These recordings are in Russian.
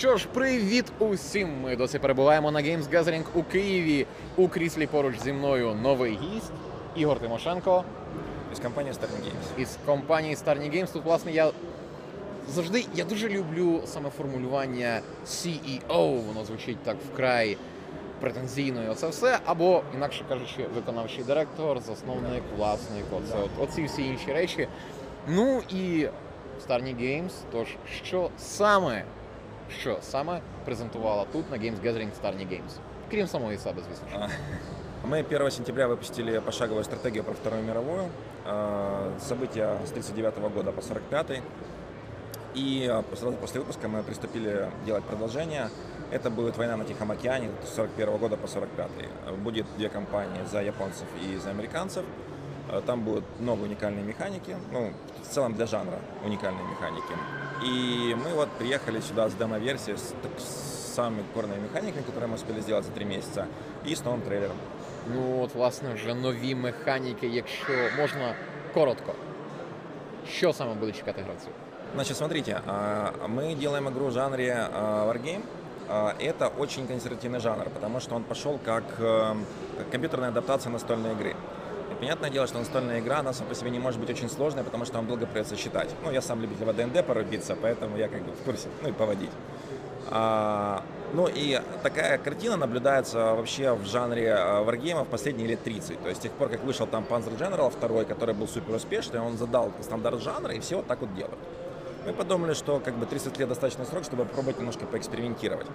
Що ж, привіт усім! Ми досі перебуваємо на Games Gathering у Києві. У кріслі поруч зі мною новий гість Ігор Тимошенко Із компанії Starting Games. із компанії Starny Games. Тут, власне, я завжди я дуже люблю саме формулювання CEO. Воно звучить так вкрай претензійно і оце все. Або, інакше кажучи, виконавчий директор, засновник, власник, оце, от, оці всі інші речі. Ну і Starny Games. Тож, що саме, що саме презентувала тут на Games Gathering Starny Games? Крім самої себе, звісно. ж. А, Мы 1 сентября выпустили пошаговую стратегию про Вторую мировую. А, События с 39 года по 45 И а, сразу после выпуска мы приступили делать продолжение. Это будет «Война на Тихом океане» с 41 года по 45 Будет две кампании за японцев и за американцев. А, Там будут много уникальной механики, ну, в целом для жанра уникальной механики. И мы вот приехали сюда с демо-версией, с, так- с самыми корными механиками, которые мы успели сделать за три месяца, и с новым трейлером. Ну, от, власне, вже нові механіки, якщо можна коротко. Що саме буде чекати гравців? Значит, смотрите, а, мы делаем игру в жанре а, Wargame. А, Это очень консервативный жанр, потому что он пошел как э, компьютерная адаптация настольной игры. И понятное дело, что настольная игра, она сама по себе не может быть очень сложной, потому что вам долго придется считать. Ну, я сам любитель в ДНД порубиться, поэтому я как бы в курсе, ну и поводить. А, ну и такая картина наблюдается вообще в жанре а, варгеймов последние лет 30. То есть с тех пор, как вышел там Panzer General 2, который был супер успешный, он задал стандарт жанра, и все вот так вот делают. Мы подумали, что как бы 30 лет достаточный срок, чтобы попробовать немножко поэкспериментировать.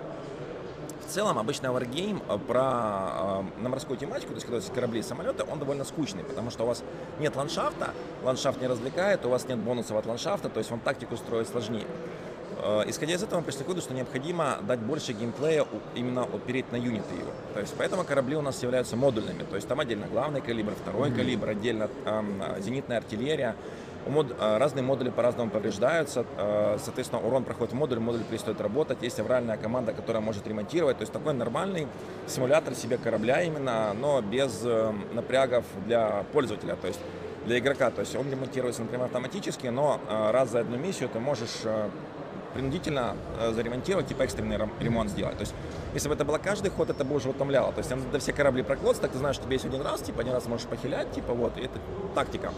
В целом, обычно варгейм э, про э, на морскую тематику, то есть когда есть корабли и самолеты, он довольно скучный, потому что у вас нет ландшафта, ландшафт не развлекает, у вас нет бонусов от ландшафта, то есть вам тактику строить сложнее. Э, Исходя из этого, мы пришли к выводу, что необходимо дать больше геймплея именно опереть на юниты его. То есть поэтому корабли у нас являются модульными. То есть там отдельно главный калибр, второй калибр, отдельно эм, зенитная артиллерия. Мод- э, разные модули по-разному повреждаются, э, соответственно, урон проходит в модуль, модуль перестает работать, есть авральная команда, которая может ремонтировать, то есть такой нормальный симулятор себе корабля именно, но без э, напрягов для пользователя, то есть для игрока, то есть он ремонтируется, например, автоматически, но раз за одну миссию ты можешь принудительно заремонтировать, типа экстренный рем- ремонт сделать. То есть, если бы это было каждый ход, это бы уже утомляло. То есть, надо все корабли прокладывать, так ты знаешь, что тебе есть один раз, типа, один раз можешь похилять, типа, вот, и это тактика.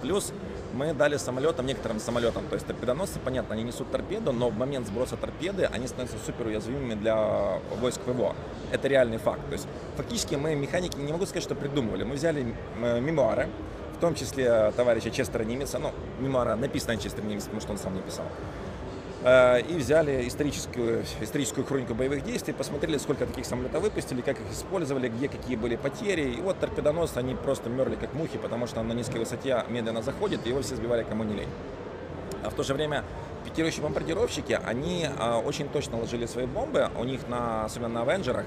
Плюс мы дали самолетам, некоторым самолетам, то есть торпедоносцы, понятно, они несут торпеду, но в момент сброса торпеды они становятся супер уязвимыми для войск ВВО. Это реальный факт. То есть фактически мы механики, не могу сказать, что придумывали. Мы взяли э, мемуары, в том числе товарища Честера Нимеца, ну, мемуара написано Честер Нимец, потому что он сам не писал. Э, И взяли историческую, историческую хронику боевых действий, посмотрели, сколько таких самолетов выпустили, как их использовали, где какие были потери. И вот торпедонос, они просто мерли как мухи, потому что он на низкой высоте медленно заходит, и его все сбивали кому не лень. А в то же время пикирующие бомбардировщики, они а, очень точно ложили свои бомбы. У них, на, особенно на Авенджерах,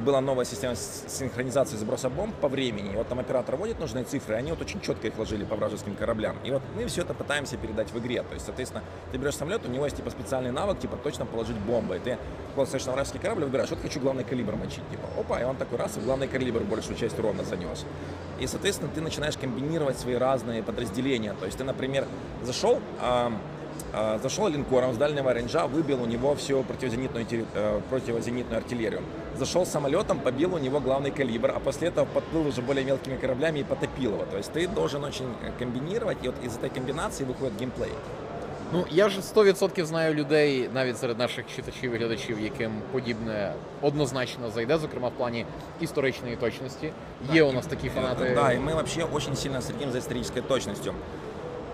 была новая система синхронизации сброса бомб по времени. И вот там оператор вводит нужные цифры, они вот очень четко их ложили по вражеским кораблям. И вот мы все это пытаемся передать в игре. То есть, соответственно, ты берешь самолет, у него есть типа специальный навык, типа точно положить бомбы. И ты вот на вражеский корабль, выбираешь, вот хочу главный калибр мочить. Типа, опа, и он такой раз, и главный калибр большую часть урона занес. И, соответственно, ты начинаешь комбинировать свои разные подразделения. То есть ты, например, зашел, зашел линкором с дальнего рейнджа, выбил у него всю противозенитную, терри- э, противозенитную артиллерию. Зашел самолетом, побил у него главный калибр, а после этого подплыл уже более мелкими кораблями и потопил его. То есть ты должен очень э, комбинировать, и вот из этой комбинации выходит геймплей. Ну, я ж 100% знаю людей, навіть серед наших читачів і глядачів, яким подібне однозначно зайде, зокрема в плані історичної точності. Є у нас такі фанати. Да, и мы вообще очень сильно следим за исторической точностью.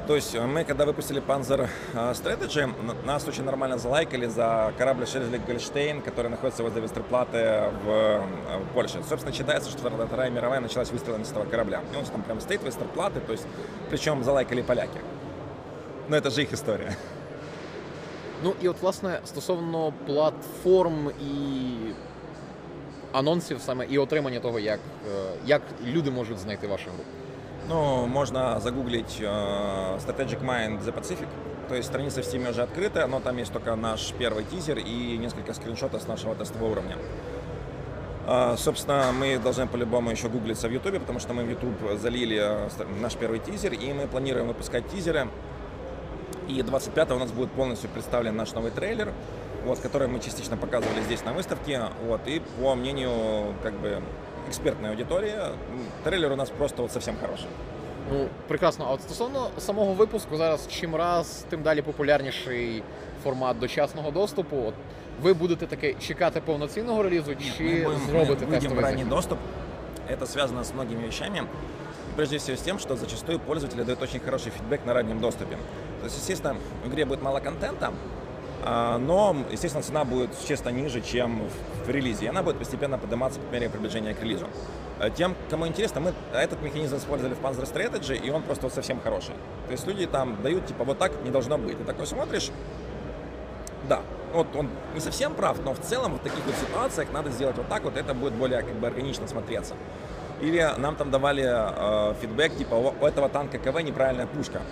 То есть э, мы, когда выпустили Panzer э, Strategy, н- нас очень нормально залайкали за корабль Шельзлик Гольштейн, который находится возле Вестерплаты в, э, в Польше. Собственно, считается, что Вторая Вторая мировая началась выстрелами с этого корабля. И он там прям стоит Вестерплаты, то есть, причем залайкали поляки. Но это же их история. Ну і от, власне, стосовно платформ і анонсів саме і отримання того, як, е, як люди можуть знайти вашу гру. Ну, можно загуглить э, Strategic Mind The Pacific. То есть страница в Steam уже открыта, но там есть только наш первый тизер и несколько скриншотов с нашего тестового уровня. А, Собственно, мы должны по-любому еще гуглиться в Ютубе, потому что мы в Ютуб залили э, наш первый тизер, и мы планируем выпускать тизеры. И 25 у нас будет полностью представлен наш новый трейлер. вот, которые мы частично показывали здесь на выставке, вот, и по мнению, как бы, экспертной аудитории, трейлер у нас просто вот совсем хороший. Ну, прекрасно. А от стосовно самого випуску, зараз чим раз, тим далі популярніший формат дочасного доступу. От ви будете таки чекати повноцінного релізу, Нет, чи мы будем, мы зробите выйдем в тестовий ранний захід? доступ. Это связано с многими вещами. Прежде всего с тем, что зачастую пользователи дают очень хороший фидбэк на раннем доступе. То есть, естественно, в игре будет мало контента, а, но, естественно, цена будет существенно ниже, чем в, релизе. И она будет постепенно подниматься по мере приближения к релизу. Э, Тем, кому интересно, мы этот механизм использовали в Panzer Strategy, и он просто вот совсем хороший. То есть люди там дают, типа, вот так не должно быть. Ты такой смотришь, да, вот он не совсем прав, но в целом в таких вот ситуациях надо сделать вот так вот, это будет более как бы органично смотреться. Или нам там давали э, фидбэк, типа, у этого танка КВ неправильная пушка.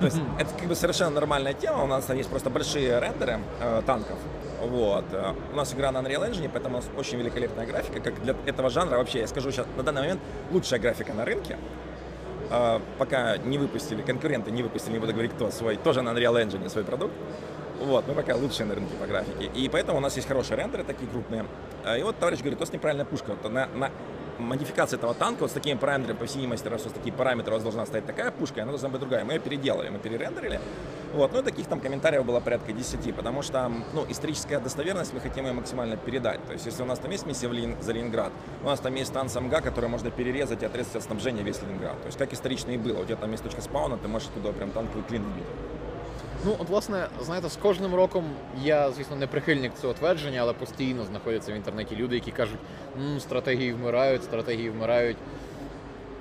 То есть это как бы совершенно нормальная тема, у нас там есть просто большие рендеры э, танков. Вот. Э, У нас игра на Unreal Engine, поэтому у нас очень великолепная графика, как для этого жанра вообще, я скажу сейчас, на данный момент лучшая графика на рынке. Э, Пока не выпустили, конкуренты не выпустили, не буду говорить кто, свой, тоже на Unreal Engine свой продукт. Вот, мы пока лучшие на рынке по графике. И поэтому у нас есть хорошие рендеры такие крупные. А, И вот товарищ говорит, у вас неправильная пушка. Вот на, на модификации этого танка вот с такими параметрами, по всей видимости, раз у вас такие параметры, у вас должна стоять такая пушка, и она должна быть другая. Мы ее переделали, мы перерендерили. Вот, ну и таких там комментариев было порядка 10, потому что, ну, историческая достоверность, мы хотим ее максимально передать. То есть, если у нас там есть миссия в Ленин- за Ленинград, у нас там есть танк МГА, который можно перерезать и отрезать от снабжения весь Ленинград. То есть, как исторично и было. У тебя там есть точка спауна, ты можешь туда прям танковый клин вбить. Ну, от, власне, знаєте, з кожним роком я, звісно, не прихильник цього твердження, але постійно знаходяться в інтернеті люди, які кажуть, ну, стратегії вмирають, стратегії вмирають.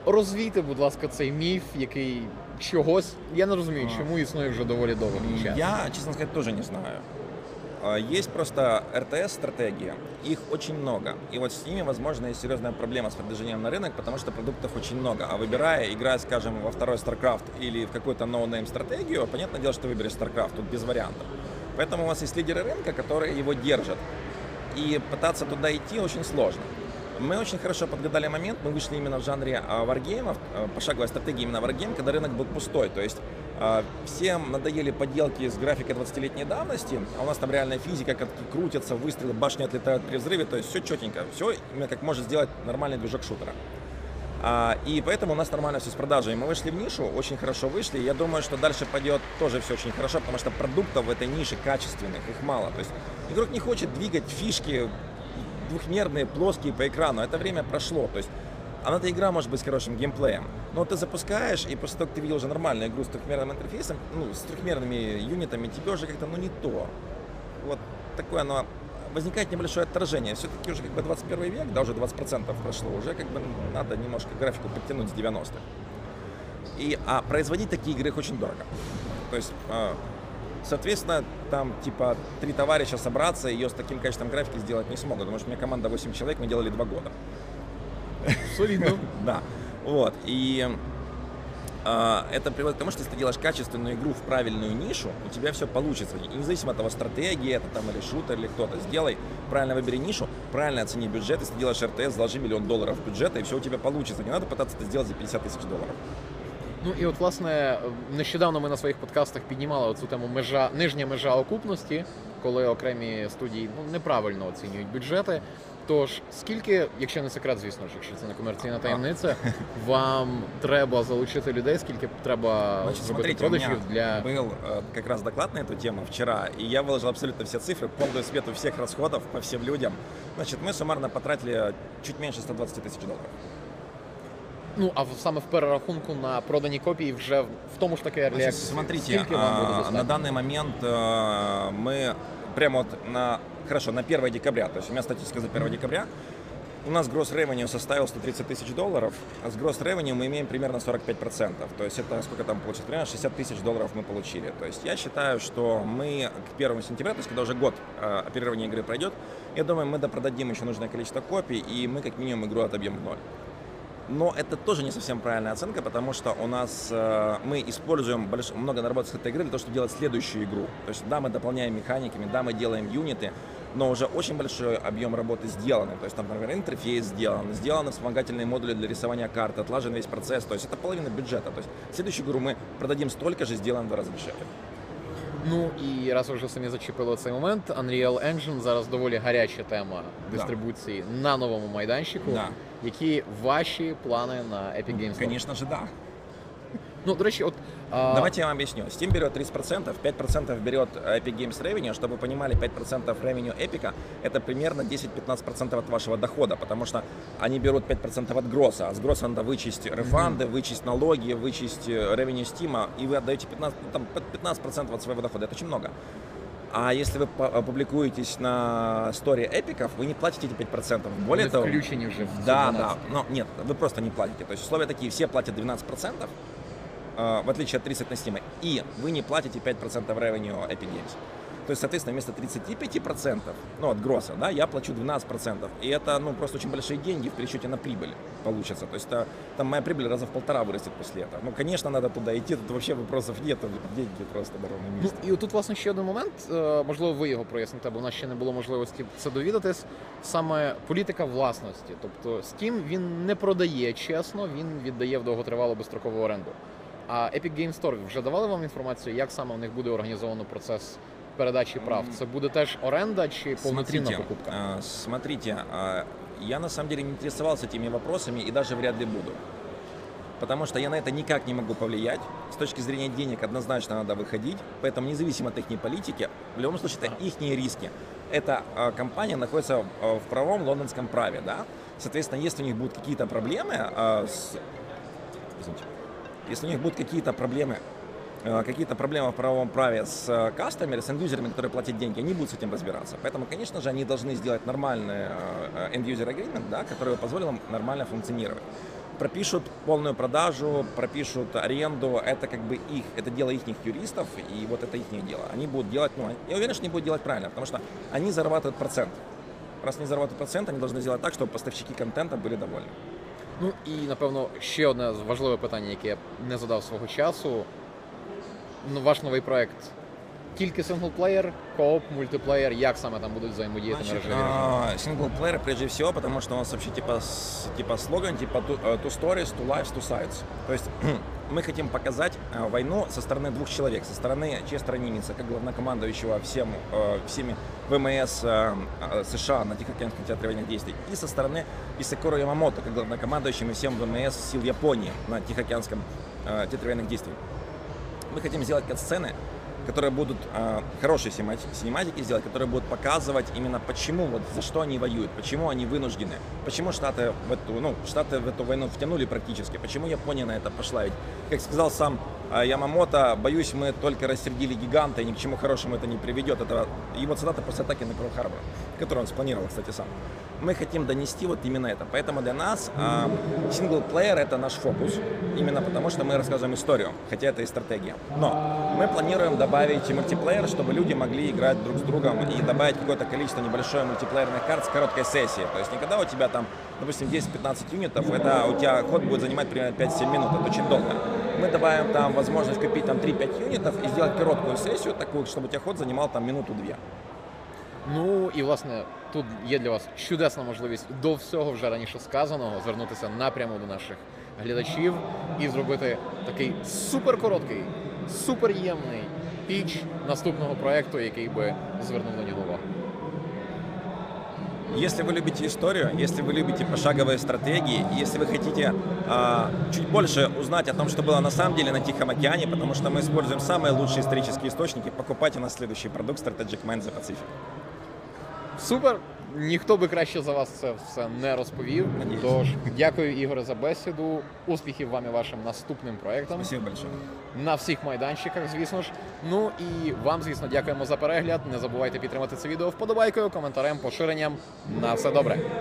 Розвійте, будь ласка, цей міф, який чогось. Я не розумію, чому існує вже доволі довгий час. Я, чесно сказати, теж не знаю. А, Есть просто РТС-стратегия, их очень много. И вот с ними, возможно, есть серьезная проблема с продвижением на рынок, потому что продуктов очень много. А выбирая, играть, скажем, во второй StarCraft или в какую-то no-name стратегию, понятное дело, что выберешь StarCraft, тут без вариантов. Поэтому у вас есть лидеры рынка, которые его держат. И пытаться туда идти очень сложно. Мы очень хорошо подгадали момент, мы вышли именно в жанре варгеймов, а, пошаговой стратегии именно варгейм, когда рынок был пустой. То есть а, всем надоели поделки с графикой 20-летней давности, а у нас там реальная физика, как крутятся, выстрелы, башни отлетают при взрыве, то есть все четенько, все именно как может сделать нормальный движок шутера. А, и поэтому у нас нормально все с продажей. Мы вышли в нишу, очень хорошо вышли. Я думаю, что дальше пойдет тоже все очень хорошо, потому что продуктов в этой нише качественных, их мало. То есть игрок не хочет двигать фишки двухмерные, плоские по экрану. Это время прошло. То есть она эта игра может быть с хорошим геймплеем. Но ты запускаешь, и после того, как ты видел уже нормальную игру с трехмерным интерфейсом, ну, с трехмерными юнитами, тебе уже как-то, ну, не то. Вот такое оно возникает небольшое отторжение. Все-таки уже как бы 21 век, да, уже 20% прошло, уже как бы надо немножко графику подтянуть с 90-х. И, а производить такие игры их очень дорого. То есть, а, соответственно, там типа три товарища собраться, ее с таким качеством графики сделать не смогут. Потому что у меня команда 8 человек, мы делали 2 года. Солідно. Да. Вот. И а, это приводит к тому, что если ты делаешь качественную игру в правильную нишу, у тебя все получится. И независимо от того, стратегия это там или шутер, или кто-то, сделай, правильно выбери нишу, правильно оцени бюджет. Если ты делаешь РТС, заложи миллион долларов бюджета, и все у тебя получится. Не надо пытаться это сделать за 50 тысяч долларов. Ну і от, власне, нещодавно ми на своїх подкастах піднімали цю тему межа, нижня межа окупності, коли окремі студії ну, неправильно оцінюють бюджети. Тож, скільки, якщо не секрет, звісно ж, якщо це не комерційна таємниця, вам треба залучити людей, скільки треба Значит, зробити смотрите, у меня продажів для. был э, как раз доклад на эту тему вчера, и я выложил абсолютно все цифры, полную смету всех расходов по всем людям. Значит, мы суммарно потратили чуть меньше 120 тысяч долларов. Ну, а в- саме в перерахунку на продані копії вже в тому ж таки Early Значит, Access. смотрите, скільки вам буде а, достатньо? на данный момент э, мы прямо вот на, хорошо, на 1 декабря, то есть у меня статистика за 1 декабря, у нас гросс revenue составил 130 тысяч долларов, а с гросс revenue мы имеем примерно 45%. То есть это сколько там получится? Примерно 60 тысяч долларов мы получили. То есть я считаю, что мы к 1 сентября, то есть когда уже год э, оперирования игры пройдет, я думаю, мы допродадим еще нужное количество копий, и мы как минимум игру отобьем в ноль. Но это тоже не совсем правильная оценка, потому что у нас э, мы используем больш... много наработок этой игры для того, чтобы делать следующую игру. То есть да, мы дополняем механиками, да, мы делаем юниты, но уже очень большой объем работы сделаны. То есть там, например, интерфейс сделан, сделаны вспомогательные модули для рисования карты, отлажен весь процесс. То есть это половина бюджета. То есть следующую игру мы продадим столько же, сделаем в два раза дешевле. Ну і раз уже вже самі зачепили цей момент, Unreal Engine зараз доволі гаряча тема дистрибуції на новому майданчику. Да. Які ваші плани на Epic Games? Конечно же, да. Ну, до речі, от а, Давайте я вам объясню. Steam берет 30%, 5% берет Epic Games Revenue. Чтобы вы понимали, 5% revenue Epic это примерно 10-15% от вашего дохода, потому что они берут 5% от гросса, а с гросса надо вычесть рефанды, вычесть налоги, вычесть э, revenue Steam, и вы отдаете 15, ну, там, 15% от своего дохода. Это очень много. А если вы по- публикуетесь на сторе эпиков, вы не платите эти 5%. Более вони того, включені вже в ці да, 12. да. Но нет, вы просто не платите. То есть условия такие, все платят 12%, э, в отличие от 30 на Steam, и вы не платите 5% revenue Epic Games. То есть, соответственно, вместо 35%, ну, от гросса, да, я плачу 12%. И это, ну, просто очень большие деньги в пересчете на прибыль получится. То есть, это, там моя прибыль раза в полтора вырастет после этого. Ну, конечно, надо туда идти, тут вообще вопросов нет, деньги просто на ровном Ну месте. і тут, власне, ще один момент. е, Можливо, ви його проясните, бо в нас ще не було можливості це довідатись. Саме політика власності. Тобто Steam він не продає чесно, він віддає в довготривалу безстрокову оренду. А Epic Games Store вже давали вам інформацію, як саме у них буде організовано процес передачі прав? Це буде теж оренда чи повноцінна Смотрите, покупка? а, смотрите, а, я на самом деле не интересовался этими вопросами и даже вряд ли буду. Потому что я на это никак не могу повлиять. С точки зрения денег однозначно надо выходить. Поэтому независимо от их политики, в любом случае это их риски. Эта а, компания находится а, в правом лондонском праве, да. Соответственно, если у них будут какие-то проблемы а, с... Извините. если у них будут какие-то проблемы э, какие-то проблемы в правовом праве с э, кастомерами, с эндюзерами, которые платят деньги, они будут с этим разбираться. Поэтому, конечно же, они должны сделать нормальный э, end-user agreement, да, который позволит им нормально функционировать. Пропишут полную продажу, пропишут аренду, это как бы их, это дело их юристов, и вот это их дело. Они будут делать, ну, я уверен, что они будут делать правильно, потому что они зарабатывают процент. Раз они зарабатывают процент, они должны сделать так, чтобы поставщики контента были довольны. Ну і напевно ще одне важливе питання, яке я не задав свого часу. Ну, ваш новий проект. Тільки синглплеєр, кооп, мультиплеєр, як саме там будуть взаємодіяти Значит, режимі? а, синглплеер прежде всего, потому что у нас вообще типа, типа слоган, типа two, э, two stories, two lives, two sides. То есть мы хотим показать э, войну со стороны двух человек, со стороны Честера Нимица, как главнокомандующего всем, э, всеми ВМС э, США на Тихоокеанском театре военных действий, и со стороны Исакура Ямамото, как главнокомандующим всем ВМС сил Японии на Тихоокеанском театре военных действий. Мы хотим сделать кат-сцены, которые будут э, хорошие синемати- синематики сделать, которые будут показывать именно почему, вот за что они воюют, почему они вынуждены, почему Штаты в эту, ну, Штаты в эту войну втянули практически, почему Япония на это пошла. Ведь, как сказал сам Ямамото, боюсь, мы только рассердили гиганта, и ни к чему хорошему это не приведет. Это его цитата после атаки на Перл-Харбор, которую он спланировал, кстати, сам. Мы хотим донести вот именно это. Поэтому для нас э, синглплеер это наш фокус. Именно потому, что мы рассказываем историю, хотя это и стратегия. Но мы планируем добавить мультиплеер, чтобы люди могли играть друг с другом и добавить какое-то количество небольшое мультиплеерных карт с короткой сессией. То есть не когда у тебя там, допустим, 10-15 юнитов, это у тебя ход будет занимать примерно 5-7 минут, это очень долго. Мы добавим там возможность купить там 3-5 юнитов и сделать короткую сессию такую, чтобы у тебя ход занимал там минуту-две. Ну і власне тут є для вас чудесна можливість до всього вже раніше сказаного звернутися напряму до наших глядачів і зробити такий суперкороткий, суперємний піч наступного проекту, який би звернув на нього увагу. Если вы любите историю, если вы любите пошаговые стратегии, если вы хотите а, чуть больше узнать о том, что было на самом деле на Тихом океане, потому что мы используем самые лучшие исторические источники, покупайте наш следующий продукт Strategic Mind the Pacific. Супер! Ніхто би краще за вас це все не розповів. Тож дякую, Ігоре, за бесіду. Успіхів вам і вашим наступним проектам. Спасибо большое. на всіх майданчиках, звісно ж. Ну і вам, звісно, дякуємо за перегляд. Не забувайте підтримати це відео вподобайкою, коментарем, поширенням. На все добре.